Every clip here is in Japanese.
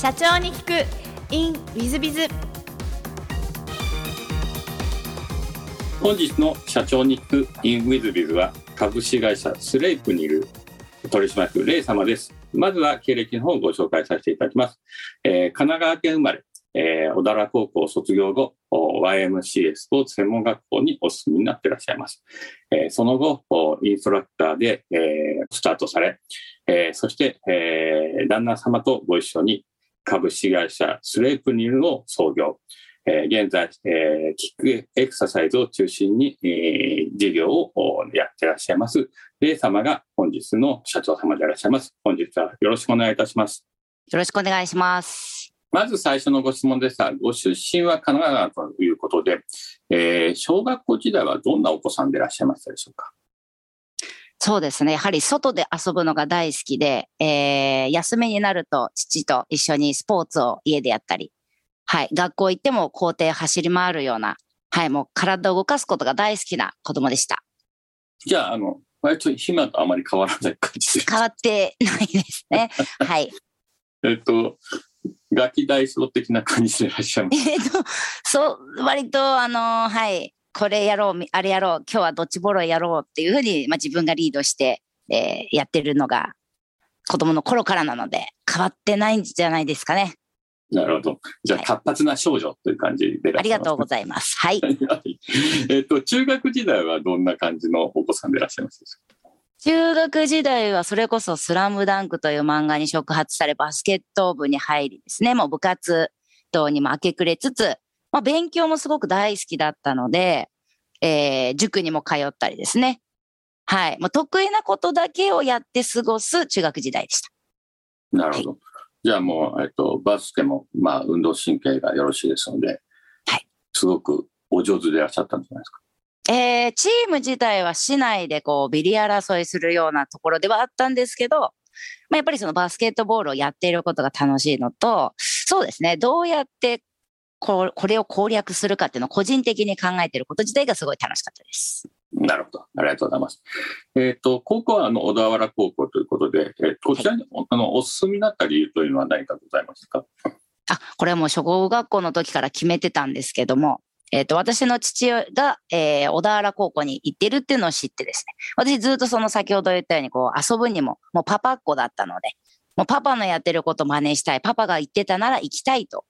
社長に聞く。in ウィズビズ本日の社長に聞く in ウィズビズは株式会社スレイプにいる取締役レイ様です。まずは経歴の方をご紹介させていただきます、えー、神奈川県生まれ。えー、小田原高校卒業後、YMCA スポーツ専門学校にお進みになっていらっしゃいます。えー、その後、インストラクターで、えー、スタートされ、えー、そして、えー、旦那様とご一緒に株式会社スレープニルを創業。えー、現在、えー、キックエクササイズを中心に、えー、事業をやっていらっしゃいます。レイ様が本日の社長様でいらっしゃいます。本日はよろしくお願いいたします。よろしくお願いします。まず最初のご質問ですが、ご出身は神奈川ということで、えー、小学校時代はどんなお子さんでいらっしゃいましたでしょうか？そうですね。やはり外で遊ぶのが大好きで、えー、休みになると父と一緒にスポーツを家でやったり、はい、学校行っても校庭走り回るような、はい、もう体を動かすことが大好きな子供でした。じゃあ、あの、割と今とあまり変わらない感じです変わってないですね。はい。えっと、ガキ大将的な感じでいらっしゃいます。えっと、そう、割と、あの、はい、これやろう、あれやろう、今日はどっちボロやろうっていうふうに、まあ、自分がリードして、えー、やってるのが子供の頃からなので、変わってないんじゃないですかね。なるほど。じゃあ、活発な少女という感じで、ねはい、ありがとうございます。はい。えっと、中学時代はどんな感じのお子さんでいらっしゃいます？中学時代はそれこそスラムダンクという漫画に触発されバスケット部に入りですね、もう部活動にも明け暮れつつ、まあ、勉強もすごく大好きだったので、えー、塾にも通ったりですね。はい。もう得意なことだけをやって過ごす中学時代でした。なるほど。はい、じゃあもう、えっと、バスケも、まあ、運動神経がよろしいですので、はい。すごくお上手でいらっしゃったんじゃないですか？えー、チーム自体は市内でこうビリ争いするようなところではあったんですけど、まあ、やっぱりそのバスケットボールをやっていることが楽しいのと、そうですね、どうやってここれを攻略するかっていうのを個人的に考えていること自体がすごい楽しかったです。なるほど。ありがとうございます。えっ、ー、と、高校はあの小田原高校ということで、えー、こちらに、はい、あのお進みになった理由というのは何かございますか？あ、これはもう初号学校の時から決めてたんですけども、えっ、ー、と、私の父が、えー、小田原高校に行ってるっていうのを知ってですね。私ずっとその先ほど言ったように、こう、遊ぶにも、もうパパっ子だったので、もうパパのやってること真似したい。パパが行ってたなら行きたいと、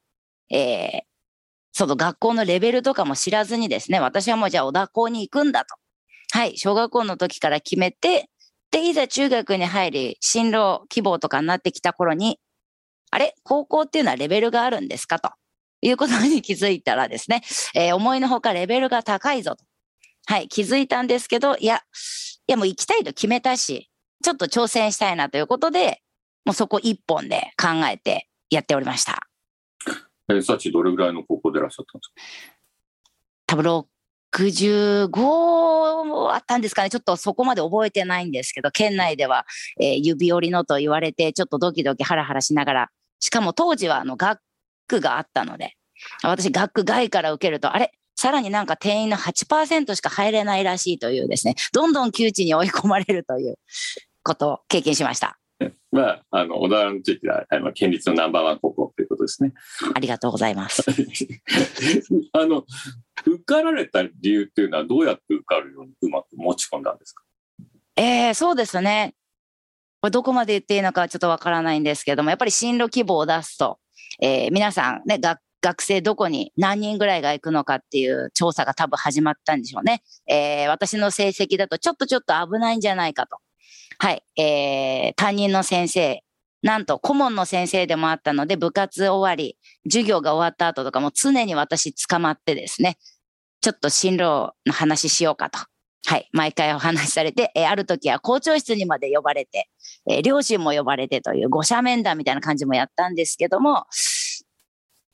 えー、その学校のレベルとかも知らずにですね、私はもうじゃあ小田校に行くんだと。はい、小学校の時から決めて、で、いざ中学に入り、進路希望とかになってきた頃に、あれ高校っていうのはレベルがあるんですかということに気づいたらですね、えー、思いのほかレベルが高いぞと。はい、気づいたんですけど、いや、いやもう行きたいと決めたし、ちょっと挑戦したいなということで、もうそこ一本で考えてやっておりました。偏差値どれぐらいの高校でいらっしゃったんですか？多分65あったんですかね。ちょっとそこまで覚えてないんですけど、県内では、えー、指折りのと言われて、ちょっとドキドキハラハラしながら、しかも当時はあの学区があったので、私学区外から受けると、あれ？さらになんか定員の8%しか入れないらしいというですね、どんどん窮地に追い込まれるということを経験しました。まあ、あの、小田原の地域では、あの、県立のナンバーワン高校ということですね。ありがとうございます。あの、受かられた理由っていうのはどうやって受かるようにうまく持ち込んだんですか？ええー、そうですね。これどこまで言っていいのかちょっとわからないんですけども、やっぱり進路希望を出すと、えー、皆さんね、学学生どこに何人ぐらいが行くのかっていう調査が多分始まったんでしょうね。えー、私の成績だとちょっとちょっと危ないんじゃないかと。はい、えー、担任の先生、なんと顧問の先生でもあったので、部活終わり、授業が終わった後とかも常に私捕まってですね、ちょっと進路の話しようかと。はい。毎回お話しされて、えー、ある時は校長室にまで呼ばれて、えー、両親も呼ばれてという五者面談みたいな感じもやったんですけども、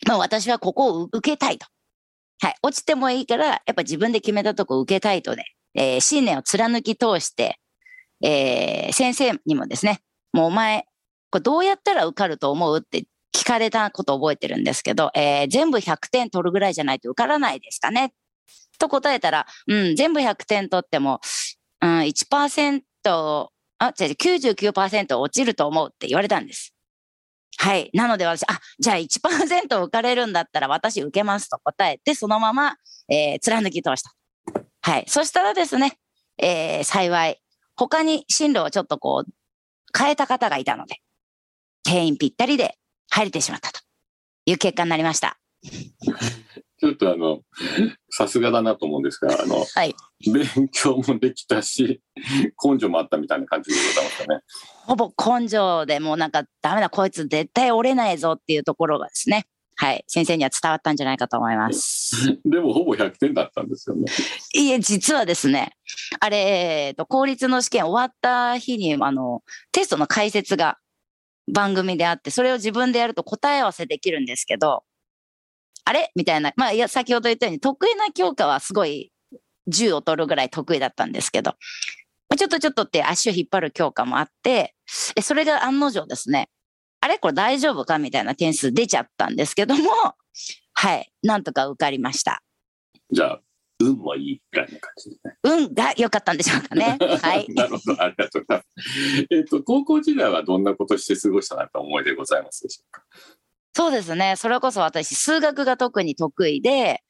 まあ私はここを受けたいと。はい。落ちてもいいから、やっぱ自分で決めたとこ受けたいとね、えー、信念を貫き通して、えー、先生にもですね、もうお前、これどうやったら受かると思う？って聞かれたこと覚えてるんですけど、えー、全部100点取るぐらいじゃないと受からないですかね？と答えたら、うん、全部100点取っても、うん、1%、あ、違う、99%落ちると思うって言われたんです。はい。なので私、あ、じゃあ1%受かれるんだったら私受けますと答えて、そのまま、えー、貫き通した。はい。そしたらですね、えー、幸い、他に進路をちょっとこう、変えた方がいたので、定員ぴったりで入れてしまったという結果になりました。ちょっとあの、さすがだなと思うんですが、あの、はい。勉強もできたし、根性もあったみたいな感じでございましたね。ほぼ根性でもうなんかダメだ、こいつ絶対折れないぞっていうところがですね、はい。先生には伝わったんじゃないかと思います。でもほぼ100点だったんですよね。いえ、実はですね、あれ、えっと、公立の試験終わった日に、あの、テストの解説が番組であって、それを自分でやると答え合わせできるんですけど、あれ？みたいな、まあ、いや、先ほど言ったように、得意な教科はすごい10を取るぐらい得意だったんですけど、まあちょっとちょっとって足を引っ張る教科もあって、えそれが案の定ですね、あれこれ大丈夫かみたいな点数出ちゃったんですけども、はい、なんとか受かりました。じゃあ、運もいいぐらいな感じですね。運が良かったんでしょうかね。はい。なるほど、ありがとうございます。えっと、高校時代はどんなことして過ごしたなと思いでございますでしょうか？そうですね。それこそ私、数学が特に得意で、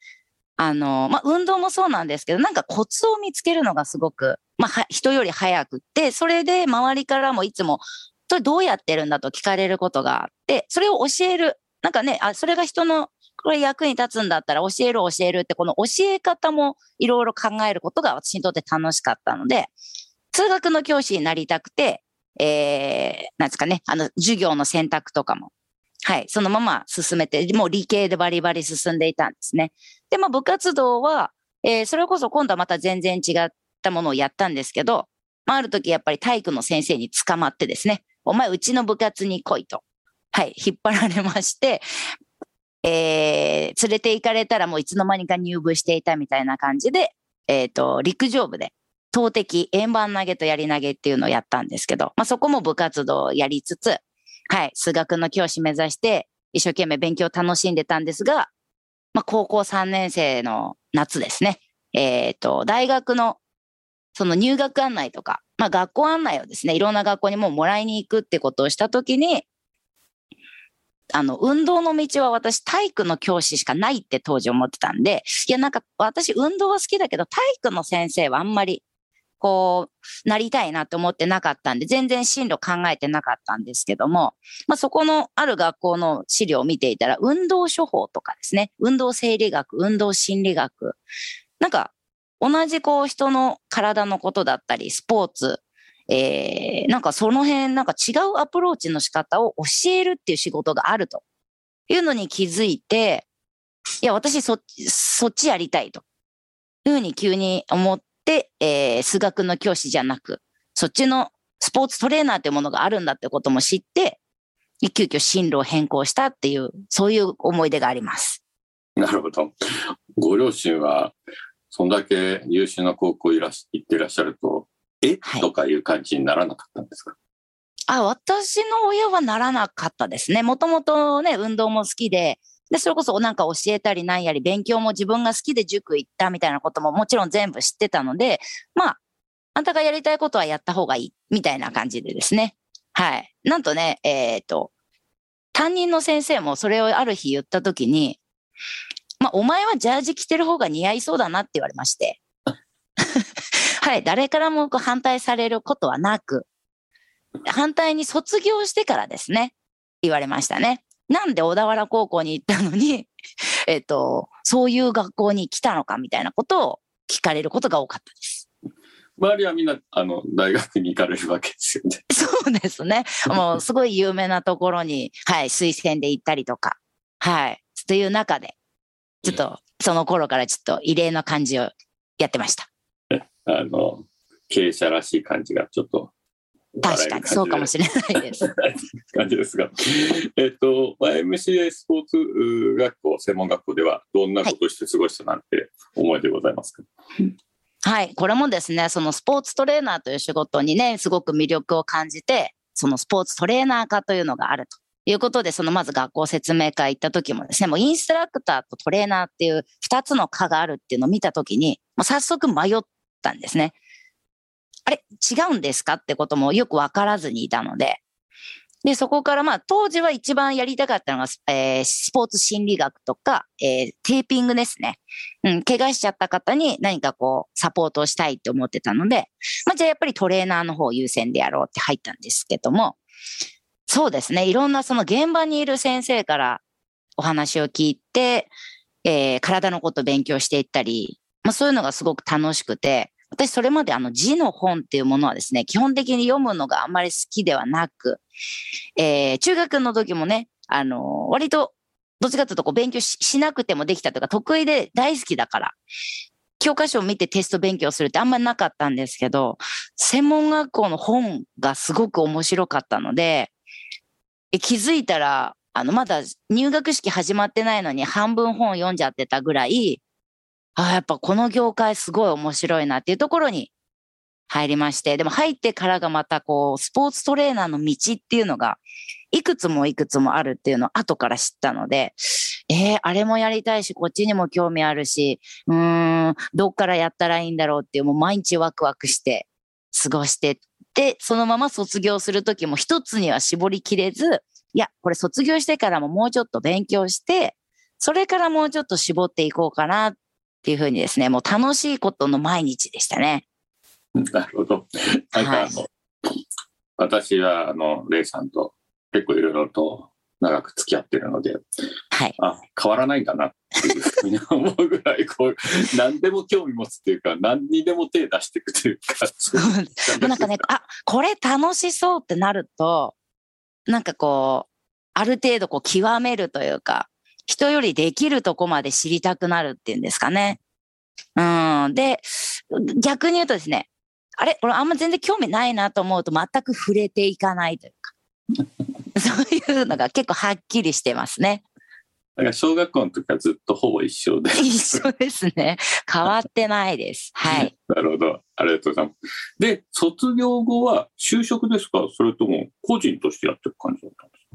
あの、まあ、運動もそうなんですけど、なんかコツを見つけるのがすごく、まあ、は人より早くって、それで周りからもいつも、それどうやってるんだと聞かれることがあって、それを教える。なんかね、あ、それが人の、これ役に立つんだったら教える教えるって、この教え方もいろいろ考えることが私にとって楽しかったので、数学の教師になりたくて、えー、なんですかね、あの、授業の選択とかもはい、そのまま進めて、もう理系でバリバリ進んでいたんですね。で、まあ部活動は、えーそれこそ今度はまた全然違ったものをやったんですけど、まあある時やっぱり体育の先生に捕まってですね、お前うちの部活に来いと、はい、引っ張られまして、えー連れて行かれたらもういつの間にか入部していたみたいな感じで、えっ、と、陸上部で投擲、円盤投げとやり投げっていうのをやったんですけど、まあそこも部活動をやりつつ、はい、数学の教師目指して、一生懸命勉強を楽しんでたんですが、まあ、高校3年生の夏ですね。えっ、と、大学の、その入学案内とか、まあ、学校案内をですね、いろんな学校にもうもらいに行くってことをしたときに、あの、運動の道は私体育の教師しかないって当時思ってたんで、いや、なんか私運動は好きだけど体育の先生はあんまりこう、なりたいなと思ってなかったんで、全然進路考えてなかったんですけども、まあそこのある学校の資料を見ていたら、運動処方とかですね、運動生理学、運動心理学、なんか同じこう人の体のことだったり、スポーツ、えー、なんかその辺、なんか違うアプローチの仕方を教えるっていう仕事があるというのに気づいて、いや、私そっち、そっちやりたいというふうに急に思って、えー、数学の教師じゃなく、そっちのスポーツトレーナーっていうものがあるんだってことも知って、急遽進路を変更したっていう、そういう思い出があります。なるほど。ご両親は、そんだけ優秀な高校いらし行ってらっしゃると、え、はいとかいう感じにならなかったんですか？あ、私の親はならなかったですね。もともとね、運動も好きで、で、それこそなんか教えたりなんやり、勉強も自分が好きで塾行ったみたいなことももちろん全部知ってたので、まあ、あんたがやりたいことはやった方がいい、みたいな感じでですね。はい。なんとね、えっ、と、担任の先生もそれをある日言ったときに、まあ、お前はジャージ着てる方が似合いそうだなって言われまして。はい。誰からも反対されることはなく、反対に卒業してからですね、言われましたね。なんで小田原高校に行ったのに、えっと、そういう学校に来たのかみたいなことを聞かれることが多かったです。周りはみんな、あの、大学に行かれるわけですよね。そうですね。もうすごい有名なところに、はい、推薦で行ったりとか、はい、という中で、ちょっとその頃からちょっと異例な感じをやってました。あの、経営者らしい感じがちょっと。確かにそうかもしれないです。感じですが。えっと、YMCA スポーツ学校、専門学校ではどんなことをして過ごしたなんて思いでございますか、はい。これもですね、そのスポーツトレーナーという仕事にね、すごく魅力を感じて、そのスポーツトレーナー化というのがあるということで、そのまず学校説明会行った時もですね、もうインストラクターとトレーナーっていう二つの科があるっていうのを見た時に、もう早速迷ったんですね。あれ違うんですかってこともよくわからずにいたので、で、そこからまあ、当時は一番やりたかったのが、えー、スポーツ心理学とか、えー、テーピングですね。うん、怪我しちゃった方に何かこう、サポートをしたいって思ってたので、まあ、じゃあやっぱりトレーナーの方優先でやろうって入ったんですけども、そうですね。いろんなその現場にいる先生からお話を聞いて、えー、体のこと勉強していったり、まあ、そういうのがすごく楽しくて、私それまであの字の本っていうものはですね、基本的に読むのがあんまり好きではなく、えー、中学の時もね、あのー、割とどっちかというとこう勉強しなくてもできたとか得意で大好きだから、教科書を見てテスト勉強するってあんまりなかったんですけど、専門学校の本がすごく面白かったので、気づいたら、あの、まだ入学式始まってないのに半分本読んじゃってたぐらい、あやっぱこの業界すごい面白いなっていうところに入りまして、でも入ってからがまたこう、スポーツトレーナーの道っていうのが、いくつもいくつもあるっていうのを後から知ったので、えー、あれもやりたいし、こっちにも興味あるし、うーん、どっからやったらいいんだろうっていう、もう毎日ワクワクして過ごしてで、そのまま卒業するときも一つには絞りきれず、いや、これ卒業してからももうちょっと勉強して、それからもうちょっと絞っていこうかなっていうふうにですね、もう楽しいことの毎日でしたね。なるほど。なんかあの、はい、私はあの、レイさんと結構いろいろと長く付き合ってるので、はい、あ変わらないんだなっていうふうに思うぐらいこう何でも興味持つっていうか何にでも手出していくというかうなんかね あこれ楽しそうってなるとなんかこうある程度こう極めるというか人よりできるとこまで知りたくなるっていうんですかね。うん。で、逆に言うとですね、あれ？これあんま全然興味ないなと思うと全く触れていかないというか。そういうのが結構はっきりしてますね。だから小学校の時はずっとほぼ一緒で。一緒ですね。変わってないです。はい。なるほど。ありがとうございます。で、卒業後は就職ですか？それとも個人としてやっていく感じだったんです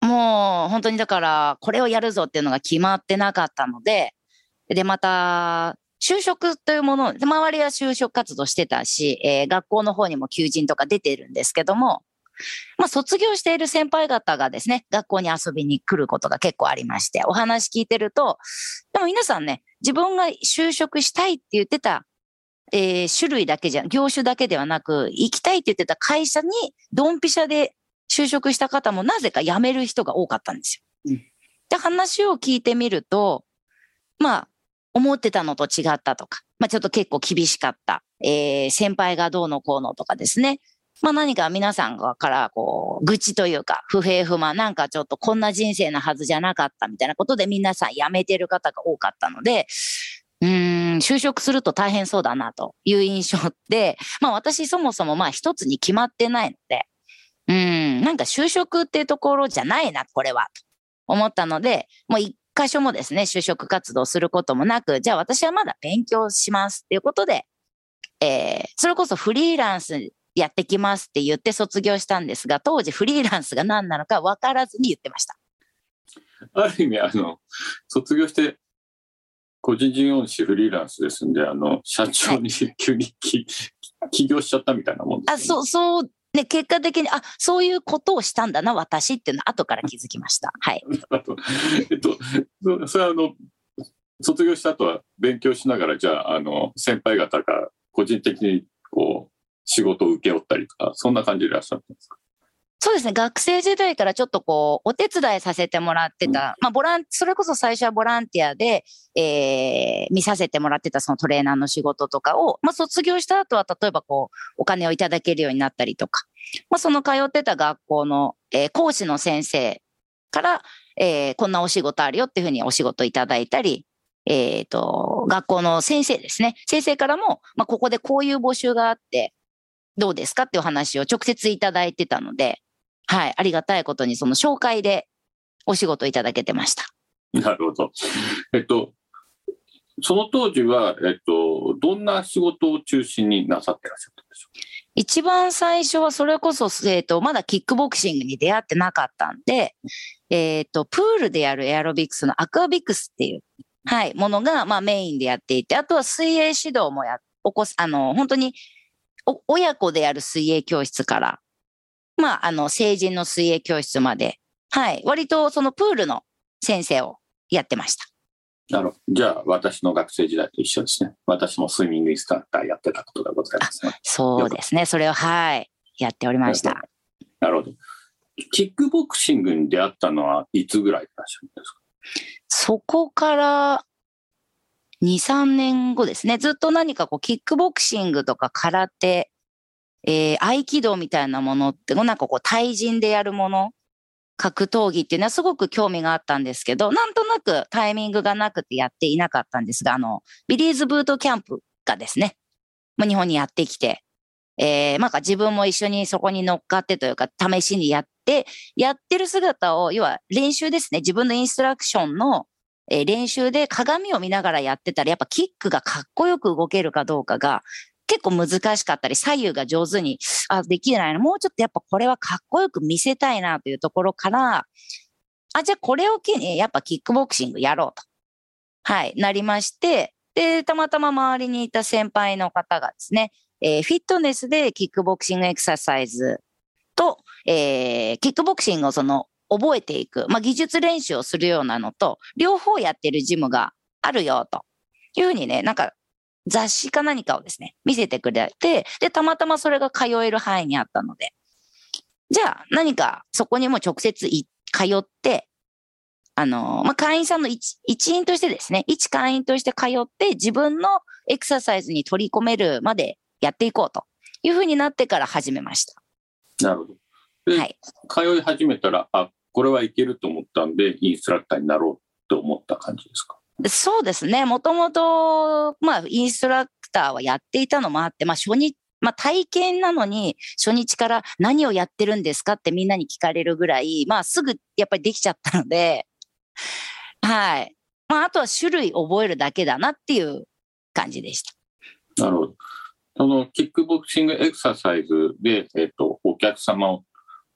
か？もう本当にだから、これをやるぞっていうのが決まってなかったので、で、また、就職というもの、周りは就職活動してたし、えー、学校の方にも求人とか出てるんですけども、まあ、卒業している先輩方がですね、学校に遊びに来ることが結構ありまして、お話聞いてると、でも皆さんね、自分が就職したいって言ってた、えー、種類だけじゃ、業種だけではなく、行きたいって言ってた会社にドンピシャで就職した方もなぜか辞める人が多かったんですよ。うん、で、話を聞いてみると、まあ、思ってたのと違ったとか、まあちょっと結構厳しかった、えー、先輩がどうのこうのとかですね。まあ何か皆さんからこう、愚痴というか、不平不満、なんかちょっとこんな人生のはずじゃなかったみたいなことで皆さん辞めてる方が多かったので、うん、就職すると大変そうだなという印象で、まあ私そもそもまあ一つに決まってないので、うん、なんか就職っていうところじゃないな、これは、と思ったので、もう一箇所もですね、就職活動することもなく、じゃあ私はまだ勉強しますっていうことで、えー、それこそフリーランスやってきますって言って卒業したんですが、当時フリーランスが何なのか分からずに言ってました。ある意味、あの、卒業して、個人事業主フリーランスですんで、あの、社長に急に、はい、起業しちゃったみたいなもんです、ね、あ、そう、そうで、結果的に、あ、そういうことをしたんだな、私っていうのは後から気づきました。はい。えっと、それはあの、卒業した後は勉強しながら、じゃあ、あの、先輩方が個人的にこう、仕事を請け負ったりとか、そんな感じでいらっしゃったんですか？そうですね。学生時代からちょっとこう、お手伝いさせてもらってた。まあ、ボラン、それこそ最初はボランティアで、えー、見させてもらってたそのトレーナーの仕事とかを、まあ、卒業した後は、例えばこう、お金をいただけるようになったりとか、まあ、その通ってた学校の、えー、講師の先生から、えー、こんなお仕事あるよっていうふうにお仕事いただいたり、えっ、ー、と、学校の先生ですね。先生からも、まあ、ここでこういう募集があって、どうですかっていうお話を直接いただいてたので、はい、ありがたいことにその紹介でお仕事いただけてました。なるほど。えっと、その当時は、えっと、どんな仕事を中心になさってらっしゃったんでしょう？一番最初はそれこそ、えっと、まだキックボクシングに出会ってなかったんで、えっと、プールでやるエアロビクスのアクアビクスっていう、はい、ものが、まあメインでやっていて、あとは水泳指導もや、起こす、あの、本当に、親子でやる水泳教室から、まあ、あの、成人の水泳教室まで、はい、割とそのプールの先生をやってました。なるほど。じゃあ、私の学生時代と一緒ですね。私もスイミングインストラクターやってたことがございますね。そうですね。それを、はい、やっておりました。なるほど。キックボクシングに出会ったのはいつぐらいでいらっしゃるんですか？そこから2、3年後ですね。ずっと何かこう、キックボクシングとか空手、えー合気道みたいなものって、なんかこう、対人でやるもの、格闘技っていうのはすごく興味があったんですけど、なんとなくタイミングがなくてやっていなかったんですが、あの、ビリーズブートキャンプがですね、日本にやってきて、えー、なんか自分も一緒にそこに乗っかってというか、試しにやって、やってる姿を、要は練習ですね。自分のインストラクションの、えー練習で鏡を見ながらやってたら、やっぱキックがかっこよく動けるかどうかが結構難しかったり、左右が上手に、あ、できないな。もうちょっとやっぱこれはかっこよく見せたいなというところから、あ、じゃあこれを機にやっぱキックボクシングやろうと。はい、なりまして、で、たまたま周りにいた先輩の方がですね、えーフィットネスでキックボクシングエクササイズと、えーキックボクシングをその、覚えていく、まあ、技術練習をするようなのと、両方やってるジムがあるよ、というふうにね、なんか雑誌か何かをですね、見せてくれて、で、たまたまそれが通える範囲にあったので、じゃあ何かそこにも直接通って、あの、まあ、会員さんの一員としてですね、一会員として通って自分のエクササイズに取り込めるまでやっていこうというふうになってから始めました。なるほど。で、はい。通い始めたら、あ、これはいけると思ったんで、インストラクターになろうと思った感じですか？そうですね。もともと、まあ、インストラクターはやっていたのもあって、まあ、初日、まあ、体験なのに、初日から何をやってるんですかってみんなに聞かれるぐらい、まあ、すぐやっぱりできちゃったので、はい。まあ、あとは種類覚えるだけだなっていう感じでした。なるほど。そのキックボクシングエクササイズで、えっ、と、お客様を、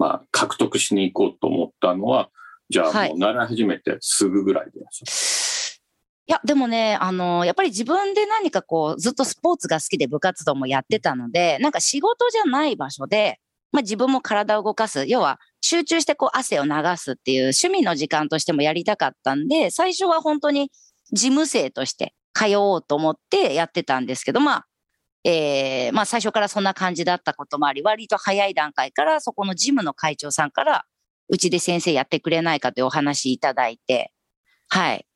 まあ、獲得しに行こうと思ったのは、じゃあはい。もう習い始めてすぐぐらいでいらっしゃる。いや、でもね、あの、やっぱり自分で何かこう、ずっとスポーツが好きで部活動もやってたので、なんか仕事じゃない場所で、まあ自分も体を動かす、要は集中してこう汗を流すっていう趣味の時間としてもやりたかったんで、最初は本当に事務生として通おうと思ってやってたんですけど、まあ、えーまあ最初からそんな感じだったこともあり、割と早い段階からそこのジムの会長さんから、うちで先生やってくれないかというお話いただいて、はい。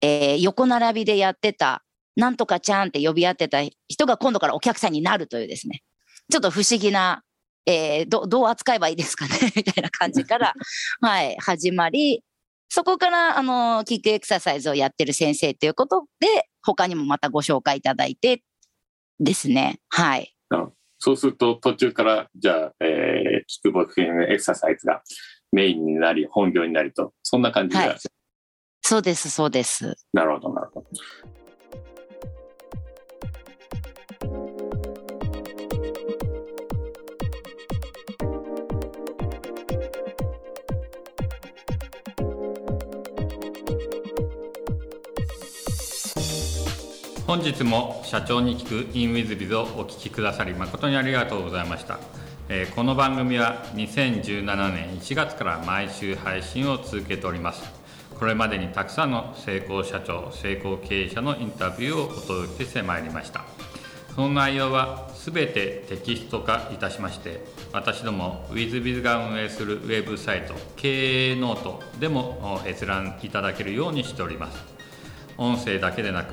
えー横並びでやってた、なんとかちゃんって呼び合ってた人が今度からお客さんになるというですね、ちょっと不思議な、えーどどう扱えばいいですかね？みたいな感じから、はい、始まり、そこから、あの、キックエクササイズをやってる先生ということで、他にもまたご紹介いただいてですね、はい。そうすると途中から、じゃあ、えーキックボクシングエクササイズがメインになり、本業になりと、そんな感じでいらっしゃる。そうです、そうです。なるほど、なるほど。本日も社長に聞く in WizBiz をお聞きくださり誠にありがとうございました、えーこの番組は2017年1月から毎週配信を続けております。これまでにたくさんの成功社長成功経営者のインタビューをお届けしてまいりました。その内容はすべてテキスト化いたしまして私ども WizBiz が運営するウェブサイト経営ノートでも閲覧いただけるようにしております。音声だけでなく